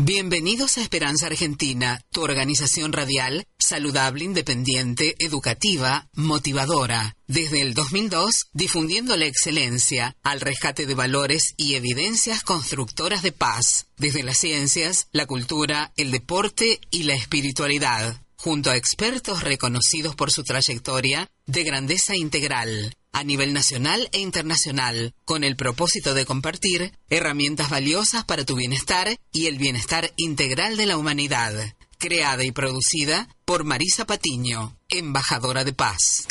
Bienvenidos a Esperanza Argentina, tu organización radial, saludable, independiente, educativa, motivadora. Desde el 2002, difundiendo la excelencia al rescate de valores y evidencias constructoras de paz, desde las ciencias, la cultura, el deporte y la espiritualidad, junto a expertos reconocidos por su trayectoria de grandeza integral a nivel nacional e internacional, con el propósito de compartir herramientas valiosas para tu bienestar y el bienestar integral de la humanidad. Creada y producida por Marisa Patiño, embajadora de paz.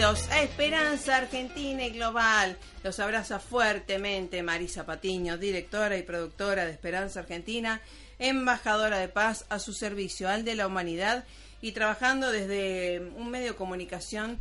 A Esperanza Argentina y Global. Los abraza fuertemente Marisa Patiño, directora y productora de Esperanza Argentina, embajadora de paz a su servicio, al de la humanidad y trabajando desde un medio de comunicación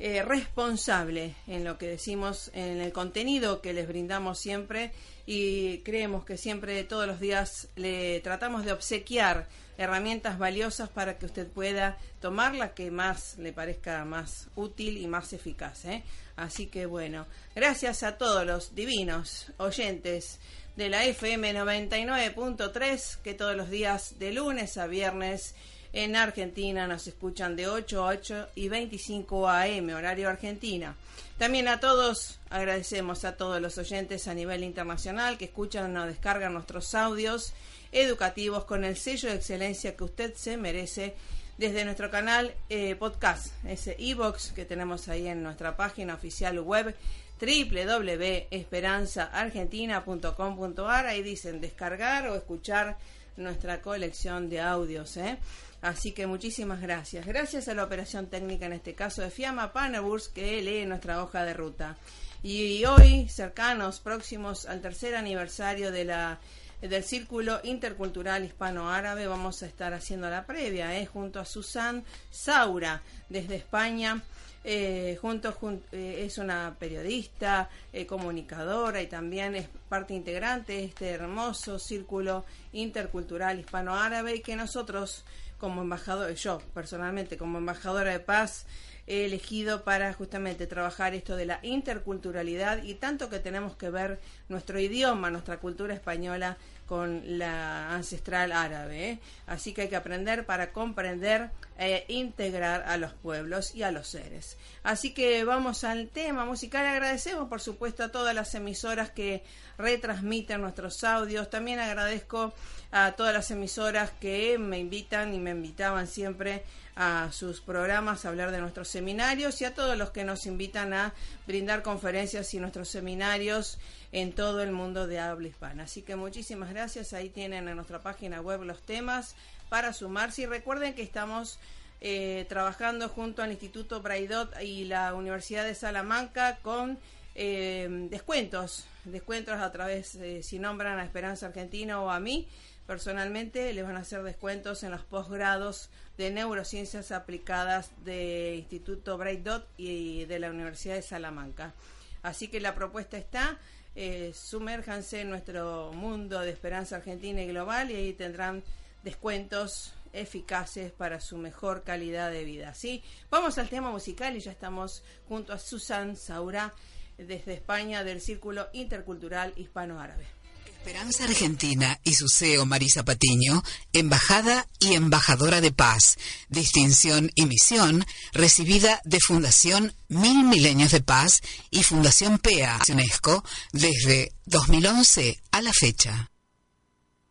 eh, responsable en lo que decimos, en el contenido que les brindamos siempre y creemos que siempre, todos los días, le tratamos de obsequiar herramientas valiosas para que usted pueda tomar la que más le parezca más útil y más eficaz. ¿eh? Así que bueno, gracias a todos los divinos oyentes de la FM 99.3 que todos los días de lunes a viernes en Argentina nos escuchan de 8 a 8 y 25 AM, horario Argentina. También a todos, agradecemos a todos los oyentes a nivel internacional que escuchan o descargan nuestros audios educativos con el sello de excelencia que usted se merece desde nuestro canal eh, podcast, ese e-box que tenemos ahí en nuestra página oficial web www.esperanzaargentina.com.ar. Ahí dicen descargar o escuchar nuestra colección de audios. ¿eh? Así que muchísimas gracias. Gracias a la operación técnica, en este caso de Fiamma Pannerburs, que lee nuestra hoja de ruta. Y hoy, cercanos, próximos al tercer aniversario de la del Círculo Intercultural Hispano-Árabe. Vamos a estar haciendo la previa ¿eh? junto a Susan Saura desde España. Eh, junto, eh, es una periodista, eh, comunicadora y también es parte integrante de este hermoso círculo intercultural hispano-árabe que nosotros como embajador, yo personalmente como embajadora de paz, elegido para justamente trabajar esto de la interculturalidad y tanto que tenemos que ver nuestro idioma, nuestra cultura española con la ancestral árabe. ¿eh? Así que hay que aprender para comprender e integrar a los pueblos y a los seres. Así que vamos al tema musical. Agradecemos, por supuesto, a todas las emisoras que retransmiten nuestros audios. También agradezco a todas las emisoras que me invitan y me invitaban siempre a sus programas a hablar de nuestros seminarios y a todos los que nos invitan a brindar conferencias y nuestros seminarios en todo el mundo de habla hispana. Así que muchísimas gracias. Ahí tienen en nuestra página web los temas para sumarse. Y recuerden que estamos eh, trabajando junto al Instituto Braidot y la Universidad de Salamanca con eh, descuentos, descuentos a través, si nombran a Esperanza Argentina o a mí, personalmente les van a hacer descuentos en los posgrados de neurociencias aplicadas de Instituto Braidot y de la Universidad de Salamanca. Así que la propuesta está, eh, sumérjanse en nuestro mundo de esperanza argentina y global y ahí tendrán descuentos eficaces para su mejor calidad de vida. ¿sí? Vamos al tema musical y ya estamos junto a Susan Saura desde España del Círculo Intercultural Hispano-Árabe. Esperanza Argentina y su CEO Marisa Patiño, embajada y embajadora de paz, distinción y misión recibida de Fundación Mil Milenios de Paz y Fundación PEA UNESCO desde 2011 a la fecha.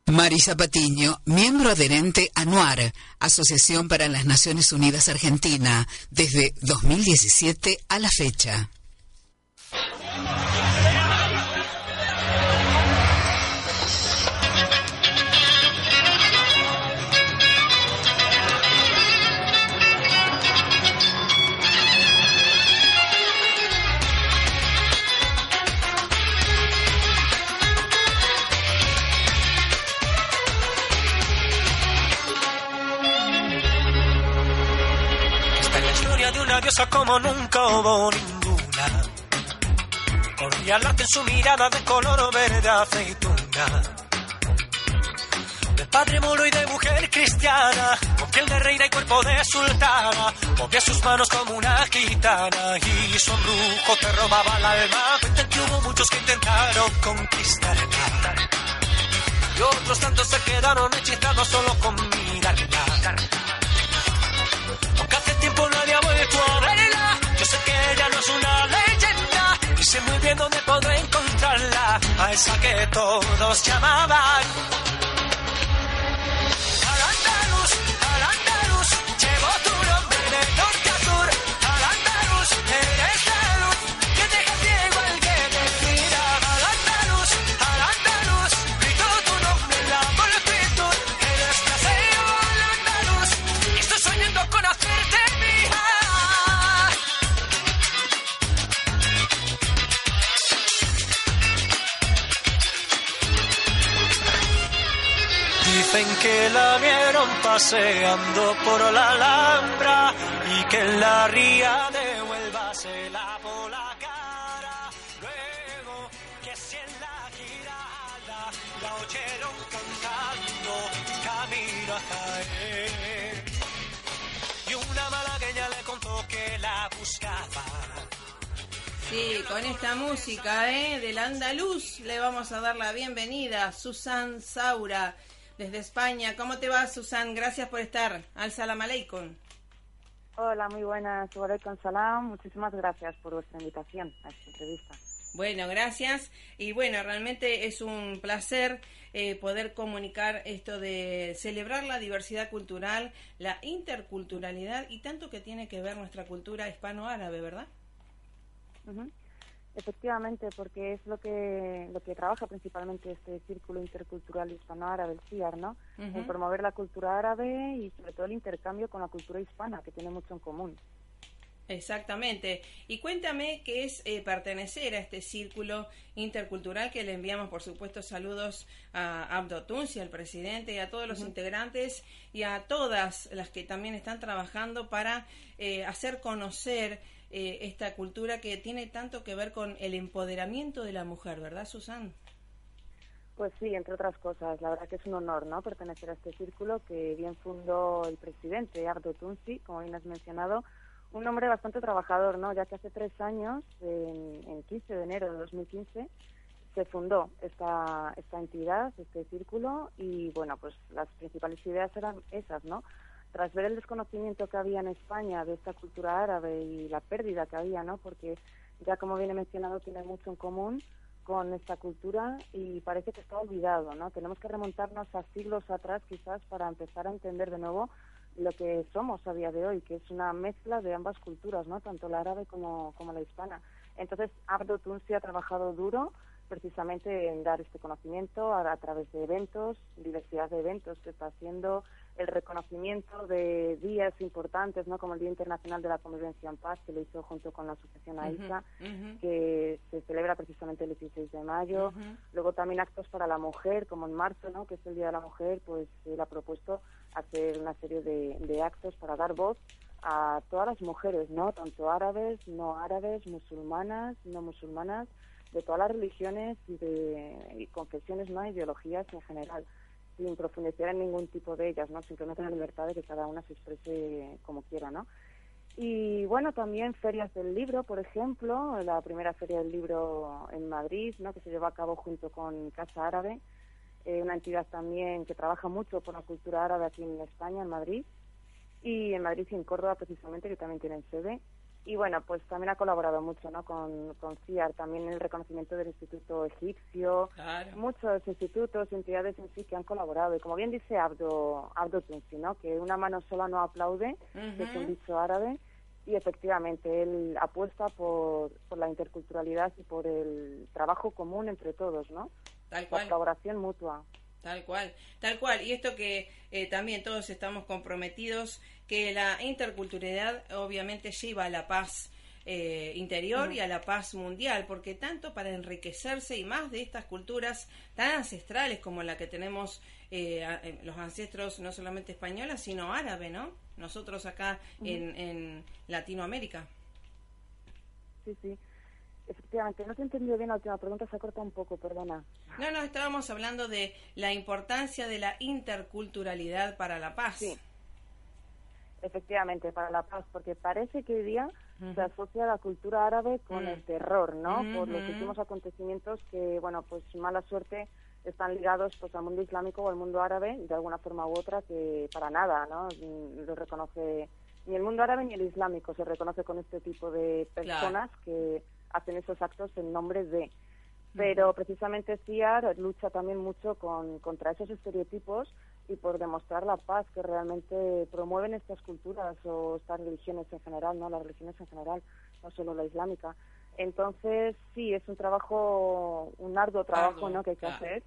Marisa Patiño, miembro adherente ANUAR, Asociación para las Naciones Unidas Argentina, desde 2017 a la fecha. Diosa como nunca hubo ninguna. Corría late en su mirada de color verde aceituna. De padre moro y de mujer cristiana, con piel de reina y cuerpo de sultana, movía sus manos como una gitana y su embrujo te robaba el alma. Cuentan que hubo muchos que intentaron conquistarla y otros tantos se quedaron hechizados solo con mirarla. Aunque hace tiempo nadie ha vuelto a verla, yo sé que ella no es una leyenda y sé muy bien dónde podré encontrarla, a esa que todos llamaban. Paseando por la Alhambra y que en la ría de Huelva se lavó la cara. Luego que si en la girada la oyeron cantando camino a caer. Y una malagueña le contó que la buscaba. Sí, con esta música ¿eh? del andaluz le vamos a dar la bienvenida a Susan Saura desde España. ¿Cómo te va, Susan? Gracias por estar. Al salam aleikum. Hola, muy buenas. Salam. Muchísimas gracias por vuestra invitación a esta entrevista. Bueno, gracias. Y bueno, realmente es un placer eh, poder comunicar esto de celebrar la diversidad cultural, la interculturalidad y tanto que tiene que ver nuestra cultura hispano-árabe, ¿verdad? Ujú. Efectivamente, porque es lo que lo que trabaja principalmente este círculo intercultural hispano-árabe, el CIAR, ¿no? En promover la cultura árabe y sobre todo el intercambio con la cultura hispana, que tiene mucho en común. Exactamente. Y cuéntame qué es eh, pertenecer a este círculo intercultural que le enviamos, por supuesto, saludos a Abdo Tunsi, al presidente, y a todos los integrantes y a todas las que también están trabajando para eh, hacer conocer eh, esta cultura que tiene tanto que ver con el empoderamiento de la mujer, ¿verdad, Susan? Pues sí, entre otras cosas. La verdad que es un honor, ¿no? Pertenecer a este círculo que bien fundó el presidente Ardo Tunsi, como bien has mencionado, un hombre bastante trabajador, ¿no? Ya que hace tres años, en, en 15 de enero de 2015, se fundó esta, esta entidad, este círculo, y bueno, pues las principales ideas eran esas, ¿no? Tras ver el desconocimiento que había en España de esta cultura árabe y la pérdida que había, ¿no? Porque ya como bien mencionado, tiene mucho en común con esta cultura y parece que está olvidado, ¿no? Tenemos que remontarnos a siglos atrás quizás para empezar a entender de nuevo lo que somos a día de hoy, que es una mezcla de ambas culturas, ¿no? Tanto la árabe como, como la hispana. Entonces, Abdo Tunsi ha trabajado duro precisamente en dar este conocimiento a través de eventos, diversidad de eventos que está haciendo, el reconocimiento de días importantes, ¿no? Como el Día Internacional de la Convivencia en Paz, que lo hizo junto con la Asociación AISA, que se celebra precisamente el 16 de mayo. Luego también actos para la mujer, como en marzo, ¿no? que es el Día de la Mujer, pues él ha propuesto hacer una serie de, de actos para dar voz a todas las mujeres, ¿no? Tanto árabes, no árabes, musulmanas, no musulmanas, de todas las religiones y de y confesiones, ¿no? Ideologías en general, sin profundizar en ningún tipo de ellas, ¿no? Simplemente la libertad de que cada una se exprese como quiera, ¿no? Y bueno, también ferias del libro, por ejemplo, la primera feria del libro en Madrid, ¿no? que se lleva a cabo junto con Casa Árabe, eh, una entidad también que trabaja mucho por la cultura árabe aquí en España, en Madrid, y en Madrid y en Córdoba precisamente, que también tienen sede. Y bueno, pues también ha colaborado mucho ¿no? con, con CIAR, también el reconocimiento del Instituto Egipcio, muchos institutos entidades en sí que han colaborado. Y como bien dice Abdo, Abdo Tunsi, ¿no? que una mano sola no aplaude, es un dicho árabe, y efectivamente él apuesta por, por la interculturalidad y por el trabajo común entre todos, ¿no? Tal cual. La colaboración mutua. Tal cual, tal cual. Y esto que eh, también todos estamos comprometidos, que la interculturalidad obviamente lleva a la paz eh, interior y a la paz mundial, porque tanto para enriquecerse y más de estas culturas tan ancestrales como la que tenemos eh, los ancestros no solamente españolas, sino árabe, ¿no? Nosotros acá en, en Latinoamérica. Sí, sí. Efectivamente, no te he entendido bien la última pregunta, se ha cortado un poco, perdona. No, no, estábamos hablando de la importancia de la interculturalidad para la paz. Sí, efectivamente, para la paz, porque parece que hoy día se asocia la cultura árabe con el terror, ¿no? Por los últimos acontecimientos que, bueno, pues mala suerte están ligados pues al mundo islámico o al mundo árabe de alguna forma u otra que para nada, ¿no? Lo reconoce ni el mundo árabe ni el islámico se reconoce con este tipo de personas que hacen esos actos en nombre de. Pero precisamente CIAR lucha también mucho con, contra esos estereotipos y por demostrar la paz que realmente promueven estas culturas o estas religiones en general, no las religiones en general, no solo la islámica. Entonces, sí, es un trabajo, un arduo trabajo ¿no? que hay que hacer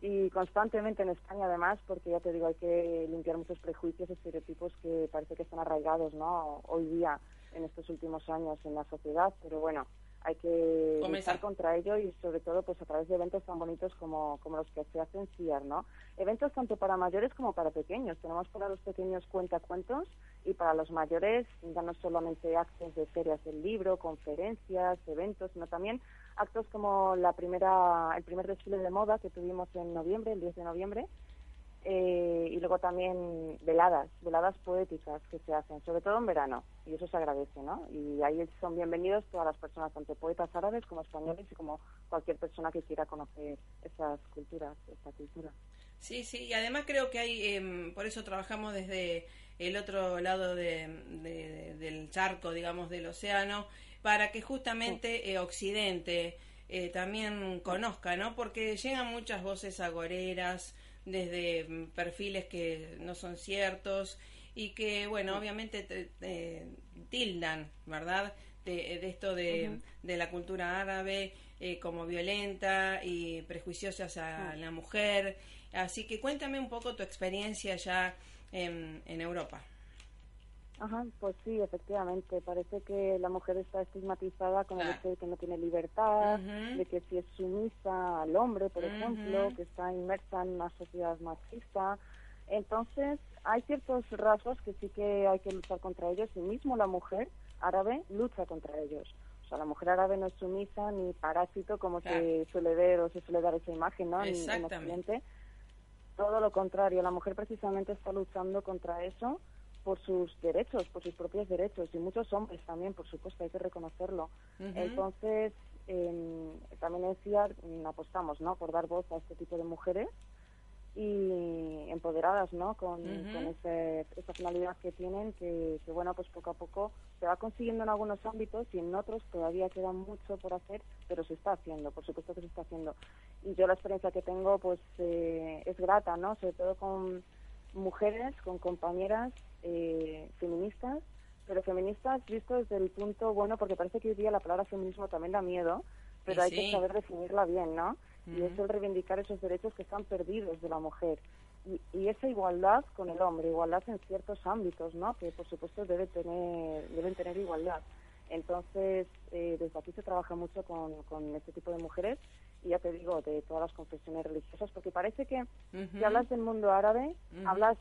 y constantemente en España además, porque ya te digo, hay que limpiar muchos prejuicios, estereotipos que parece que están arraigados ¿no? hoy día en estos últimos años en la sociedad, pero bueno, hay que luchar contra ello y sobre todo pues a través de eventos tan bonitos como, como los que se hacen CIAR, ¿no? Eventos tanto para mayores como para pequeños. Tenemos para los pequeños cuentacuentos y para los mayores ya no solamente actos de ferias del libro, conferencias, eventos, sino también actos como la primera, el primer desfile de moda que tuvimos en noviembre, el 10 de noviembre, eh, y luego también veladas, veladas poéticas que se hacen, sobre todo en verano, y eso se agradece, ¿no? Y ahí son bienvenidos todas las personas, tanto poetas árabes como españoles y como cualquier persona que quiera conocer esas culturas, esta cultura. Sí, sí, y además creo que hay, em, por eso trabajamos desde el otro lado del charco, digamos, del océano, para que justamente eh, Occidente eh, también conozca, ¿no? Porque llegan muchas voces agoreras, desde mm, perfiles que no son ciertos y que, bueno, obviamente tildan, ¿verdad? De, esto de, de, la cultura árabe eh, como violenta y prejuiciosa hacia la mujer. Así que cuéntame un poco tu experiencia ya en, en Europa. Ajá, pues sí, efectivamente. Parece que la mujer está estigmatizada con el hecho de que no tiene libertad, de que si es sumisa al hombre, por ejemplo, que está inmersa en una sociedad machista. Entonces, hay ciertos rasgos que sí que hay que luchar contra ellos y mismo la mujer árabe lucha contra ellos. O sea, la mujer árabe no es sumisa ni parásito como se suele ver o se suele dar esa imagen, ¿no? En, en Occidente. Todo lo contrario, la mujer precisamente está luchando contra eso por sus derechos, por sus propios derechos, y muchos hombres también, por supuesto, hay que reconocerlo. Entonces, también decía, apostamos ¿no? por dar voz a este tipo de mujeres y empoderadas ¿no? con, esa finalidad que tienen, que, bueno, pues poco a poco se va consiguiendo en algunos ámbitos y en otros todavía queda mucho por hacer, pero se está haciendo, por supuesto que se está haciendo. Y yo la experiencia que tengo pues eh, es grata, ¿no? sobre todo con mujeres, con compañeras eh, feministas, pero feministas visto desde el punto bueno, porque parece que hoy día la palabra feminismo también da miedo, pero hay que saber definirla bien, ¿no? Y es el reivindicar esos derechos que están perdidos de la mujer. Y, y, esa igualdad con el hombre, igualdad en ciertos ámbitos, ¿no? Que por supuesto debe tener, deben tener igualdad. Entonces, eh, desde aquí se trabaja mucho con, con este tipo de mujeres y ya te digo, de todas las confesiones religiosas, porque parece que si hablas del mundo árabe, hablas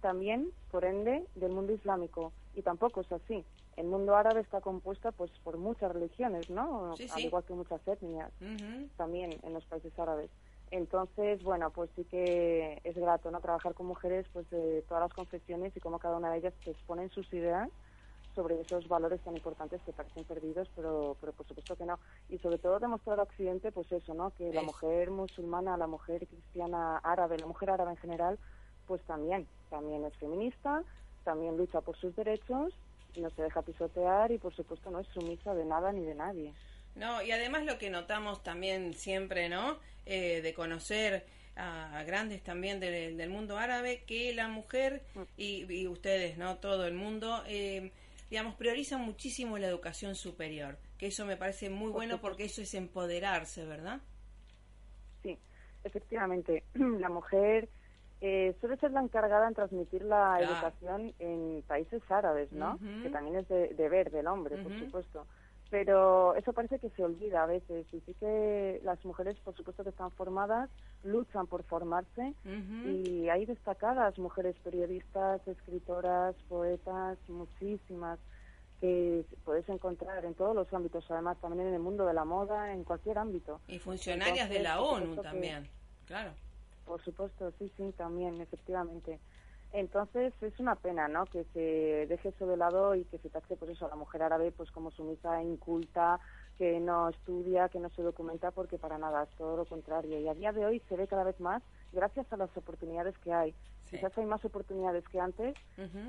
también, por ende, del mundo islámico. Y tampoco es así. El mundo árabe está compuesto pues por muchas religiones, ¿no? Al igual que muchas etnias, también en los países árabes. Entonces, bueno, pues sí que es grato, ¿no? Trabajar con mujeres pues de todas las confesiones y cómo cada una de ellas exponen sus ideas sobre esos valores tan importantes que parecen perdidos, pero, pero por supuesto que no. Y sobre todo demostrar a Occidente, pues eso, ¿no? Que la mujer musulmana, la mujer cristiana árabe, la mujer árabe en general, pues también, también es feminista, también lucha por sus derechos no se deja pisotear y por supuesto no es sumisa de nada ni de nadie. No, y además lo que notamos también siempre, ¿no? Eh, de conocer a, grandes también del mundo árabe, que la mujer y, y ustedes, ¿no? Todo el mundo, eh, digamos, priorizan muchísimo la educación superior, que eso me parece muy bueno porque eso es empoderarse, ¿verdad? Sí, efectivamente. La mujer eh, suele ser la encargada en transmitir la educación en países árabes, ¿no? Que también es de, deber del hombre, por supuesto. Pero eso parece que se olvida a veces. Y sí que las mujeres, por supuesto, que están formadas, luchan por formarse. Y hay destacadas mujeres periodistas, escritoras, poetas, muchísimas que puedes encontrar en todos los ámbitos, además también en el mundo de la moda, en cualquier ámbito. Y funcionarias de la ONU que- también, claro. Por supuesto, sí, sí, también, efectivamente. Entonces es una pena, ¿no? Que se deje eso de lado y que se taxe, pues eso, a la mujer árabe, pues como sumisa, inculta, que no estudia, que no se documenta, porque para nada, es todo lo contrario. Y a día de hoy se ve cada vez más, gracias a las oportunidades que hay. Sí. Quizás hay más oportunidades que antes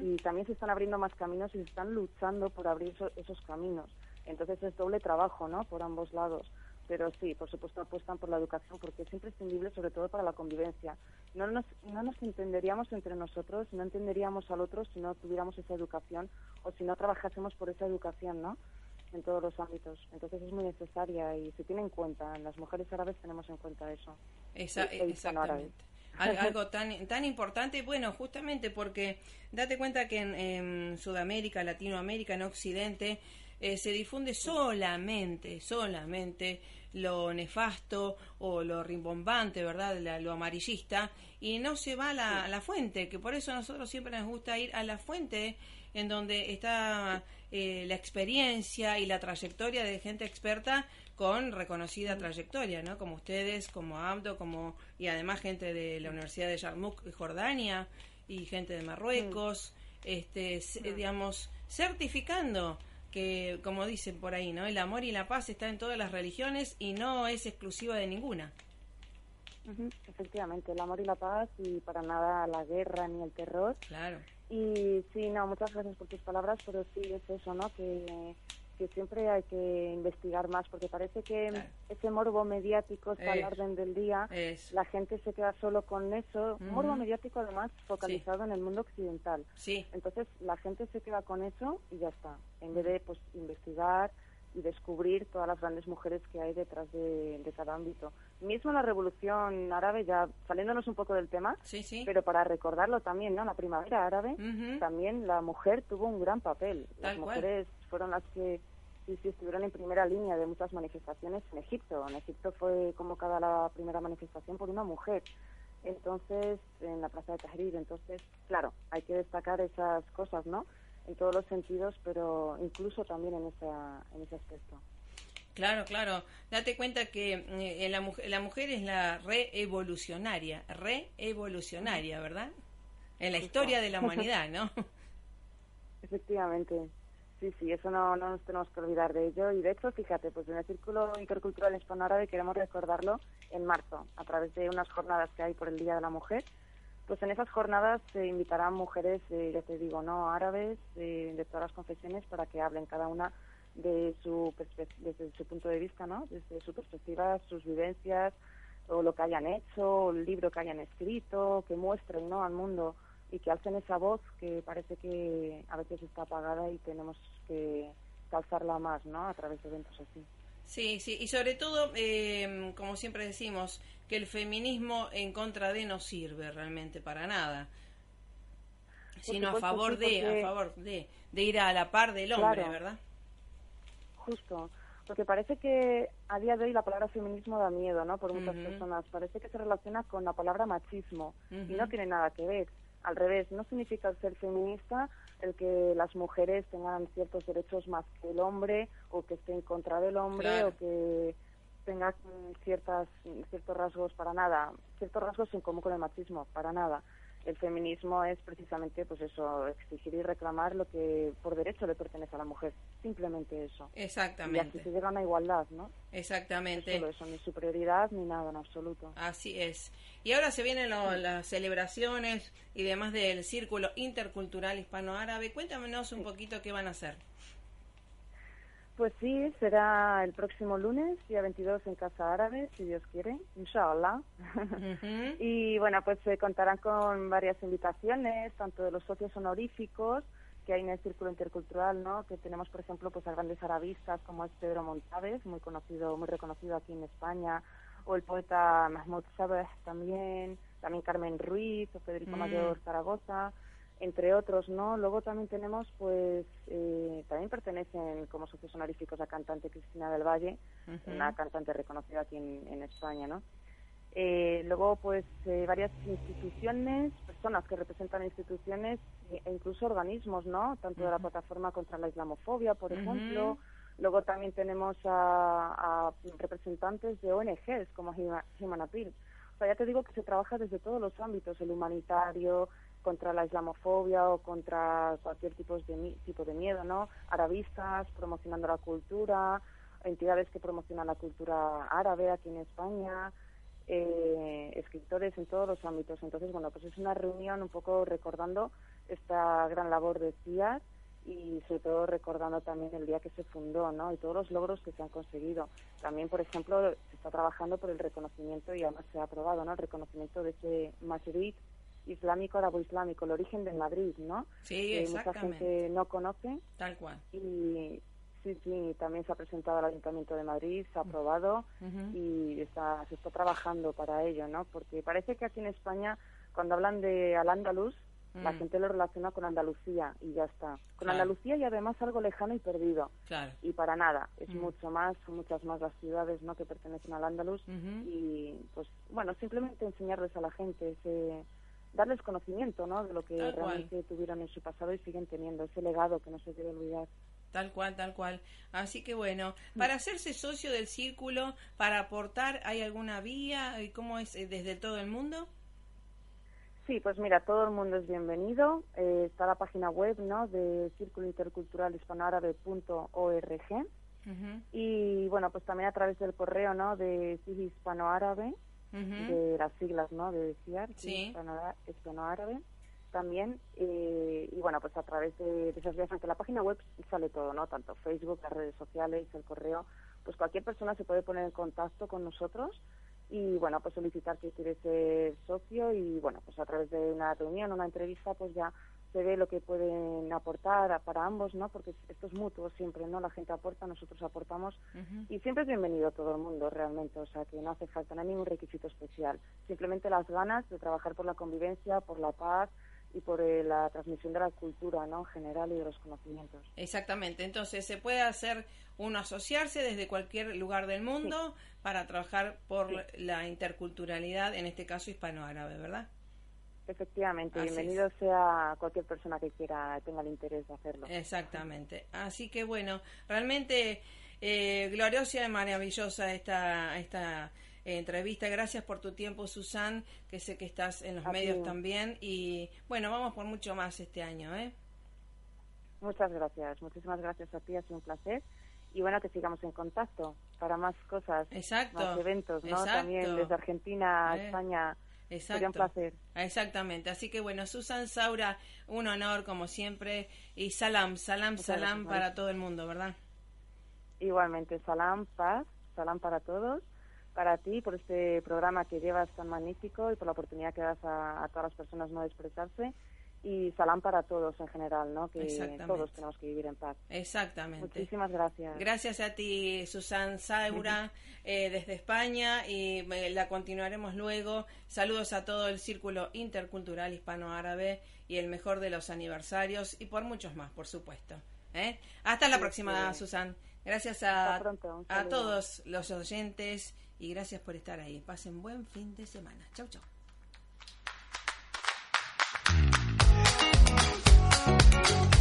y también se están abriendo más caminos y se están luchando por abrir eso- esos caminos. Entonces es doble trabajo, ¿no? Por ambos lados. Pero sí, por supuesto apuestan por la educación porque es imprescindible, sobre todo para la convivencia. No nos, no nos entenderíamos entre nosotros, no entenderíamos al otro si no tuviéramos esa educación o si no trabajásemos por esa educación, ¿no? En todos los ámbitos. Entonces es muy necesaria y se tiene en cuenta. Las mujeres árabes tenemos en cuenta eso. Esa- exactamente. Al- algo tan tan importante, bueno, justamente porque date cuenta que en, en Sudamérica, Latinoamérica, en Occidente, eh, se difunde solamente, solamente lo nefasto o lo rimbombante, ¿verdad? La- lo amarillista, y no se va a la, la fuente, que por eso a nosotros siempre nos gusta ir a la fuente en donde está eh, la experiencia y la trayectoria de gente experta con reconocida trayectoria, ¿no? Como ustedes, como Abdo, como y además gente de la Universidad de Yarmouk, Jordania, y gente de Marruecos, este, s- digamos, certificando que, como dicen por ahí, ¿no? El amor y la paz está en todas las religiones y no es exclusiva de ninguna. Efectivamente, el amor y la paz y para nada la guerra ni el terror. Claro. Y sí, no, muchas gracias por tus palabras, pero sí es eso, ¿no? Que, que siempre hay que investigar más, porque parece que Claro. ese morbo mediático está Es. al orden del día. La gente se queda solo con eso. Morbo mediático, además, focalizado en el mundo occidental. Sí. Entonces, la gente se queda con eso y ya está. En vez de, pues, investigar y descubrir todas las grandes mujeres que hay detrás de, de cada ámbito. Mismo la revolución árabe, ya saliéndonos un poco del tema, Sí, sí. pero para recordarlo también, ¿no? La primavera árabe, también la mujer tuvo un gran papel. Las cual. mujeres fueron las que sí, sí, estuvieron en primera línea de muchas manifestaciones en Egipto. En Egipto fue convocada la primera manifestación por una mujer. Entonces, en la plaza de Tahrir. Entonces, claro, hay que destacar esas cosas, ¿no? En todos los sentidos, pero incluso también en, esa, en ese aspecto. Claro, claro. Date cuenta que eh, la, mujer, la mujer es la reevolucionaria, reevolucionaria, ¿verdad? En la historia de la humanidad, ¿no? Efectivamente. Sí, sí, eso no, no nos tenemos que olvidar de ello. Y de hecho, fíjate, pues en el Círculo Intercultural Hispano-Árabe queremos recordarlo en marzo, a través de unas jornadas que hay por el Día de la Mujer. Pues en esas jornadas se invitarán mujeres, eh, ya te digo, no árabes, eh, de todas las confesiones, para que hablen cada una de su desde su punto de vista, ¿no? Desde su perspectiva, sus vivencias, o lo que hayan hecho, o el libro que hayan escrito, que muestren, ¿no? Al mundo y que alcen esa voz que parece que a veces está apagada y tenemos que calzarla más, ¿no? A través de eventos así. Sí, sí, y sobre todo, eh, como siempre decimos, que el feminismo en contra de no sirve realmente para nada, sino a favor sí, de, porque- a favor de, de ir a la par del hombre, Claro. ¿verdad? Justo, porque parece que a día de hoy la palabra feminismo da miedo, ¿no? Por muchas personas. Parece que se relaciona con la palabra machismo y no tiene nada que ver. Al revés, no significa ser feminista el que las mujeres tengan ciertos derechos más que el hombre o que esté en contra del hombre Claro. o que tenga ciertas ciertos rasgos para nada, ciertos rasgos en común con el machismo, para nada. El feminismo es precisamente pues eso, exigir y reclamar lo que por derecho le pertenece a la mujer, simplemente eso. Exactamente. Y así se llega a una igualdad, ¿no? Exactamente. No solo eso, ni superioridad ni nada en absoluto. Así es. Y ahora se vienen las celebraciones y demás del Círculo Intercultural Hispano-Árabe. Cuéntanos un poquito qué van a hacer. Pues sí, será el próximo lunes, día 22, en Casa Árabe, si Dios quiere, inshallah. y bueno, pues se contarán con varias invitaciones, tanto de los socios honoríficos que hay en el Círculo Intercultural, ¿no? Que tenemos, por ejemplo, pues a grandes arabistas como es Pedro Montaves, muy conocido, muy reconocido aquí en España, o el poeta Mahmoud Sabeh también, también Carmen Ruiz o Federico mm. Mayor Zaragoza entre otros, ¿no? Luego también tenemos, pues, eh, también pertenecen como socios honoríficos la cantante Cristina del Valle, una cantante reconocida aquí en, España, ¿no? Eh, luego, pues, eh, varias instituciones, personas que representan instituciones e incluso organismos, ¿no? Tanto de la plataforma contra la islamofobia, por ejemplo. Luego también tenemos a, a, representantes de ONGs como Human Appeal. O sea, ya te digo que se trabaja desde todos los ámbitos, el humanitario, contra la islamofobia o contra cualquier tipo de, tipo de miedo, ¿no? Arabistas promocionando la cultura, entidades que promocionan la cultura árabe aquí en España, eh, escritores en todos los ámbitos. Entonces, bueno, pues es una reunión un poco recordando esta gran labor de CIAS y sobre todo recordando también el día que se fundó, ¿no? Y todos los logros que se han conseguido. También, por ejemplo, se está trabajando por el reconocimiento y además se ha aprobado, ¿no? El reconocimiento de ese Madrid islámico, arabo-islámico, el origen de Madrid, ¿no? Sí, que mucha gente no conoce. Tal cual. Y sí, sí, también se ha presentado al Ayuntamiento de Madrid, se ha aprobado y está, se está trabajando para ello, ¿no? Porque parece que aquí en España, cuando hablan de Al-Ándalus, la mm. gente lo relaciona con Andalucía y ya está. Con Andalucía y además algo lejano y perdido. Claro. Y para nada, es mm. mucho más, son muchas más las ciudades ¿no? que pertenecen al Andalus y pues bueno, simplemente enseñarles a la gente ese darles conocimiento ¿no? de lo que realmente tuvieron en su pasado y siguen teniendo, ese legado que no se debe olvidar. Tal cual, tal cual. Así que bueno, para hacerse socio del círculo, para aportar, ¿hay alguna vía? ¿Y ¿Cómo es eh, desde todo el mundo? Sí, pues mira, todo el mundo es bienvenido. Eh, está la página web ¿no? de Círculo Intercultural Hispanoárabe.org. Y bueno, pues también a través del correo ¿no? de Hispanoárabe de las siglas, ¿no? De CIAR, sí. hispano-árabe también. Eh, y bueno, pues a través de, esas vías, aunque la página web sale todo, ¿no? Tanto Facebook, las redes sociales, el correo, pues cualquier persona se puede poner en contacto con nosotros y bueno, pues solicitar que quiere ser socio y bueno, pues a través de una reunión, una entrevista, pues ya se ve lo que pueden aportar para ambos, ¿no? Porque esto es mutuo siempre, ¿no? La gente aporta, nosotros aportamos y siempre es bienvenido todo el mundo realmente, o sea, que no hace falta, no hay ningún requisito especial, simplemente las ganas de trabajar por la convivencia, por la paz y por eh, la transmisión de la cultura, ¿no? En general y de los conocimientos. Exactamente, entonces se puede hacer uno asociarse desde cualquier lugar del mundo para trabajar por la interculturalidad, en este caso hispano-árabe, ¿verdad? Efectivamente, bienvenido sea cualquier persona que quiera, tenga el interés de hacerlo. Exactamente. Así que bueno, realmente eh, gloriosa y maravillosa esta, esta eh, entrevista. Gracias por tu tiempo, Susan, que sé que estás en los medios también. Y bueno, vamos por mucho más este año. ¿eh? Muchas gracias, muchísimas gracias a ti, ha sido un placer. Y bueno, que sigamos en contacto para más cosas, más eventos, ¿no? También desde Argentina a eh. España Exacto. un placer. Exactamente. Así que bueno, Susan Saura, un honor como siempre. Y salam, salam, salam para todo el mundo, ¿verdad? Igualmente, salam, paz, salam para todos, para ti, por este programa que llevas tan magnífico y por la oportunidad que das a, a todas las personas no de expresarse y salam para todos en general, ¿no? Que todos tenemos que vivir en paz. Exactamente. Muchísimas gracias. Gracias a ti, Susan Saura, eh, desde España, y eh, la continuaremos luego. Saludos a todo el Círculo Intercultural Hispano-Árabe y el mejor de los aniversarios, y por muchos más, por supuesto. ¿eh? Hasta la próxima, Susan. Gracias a, a todos los oyentes y gracias por estar ahí. Pasen buen fin de semana. Chau, chau. Nada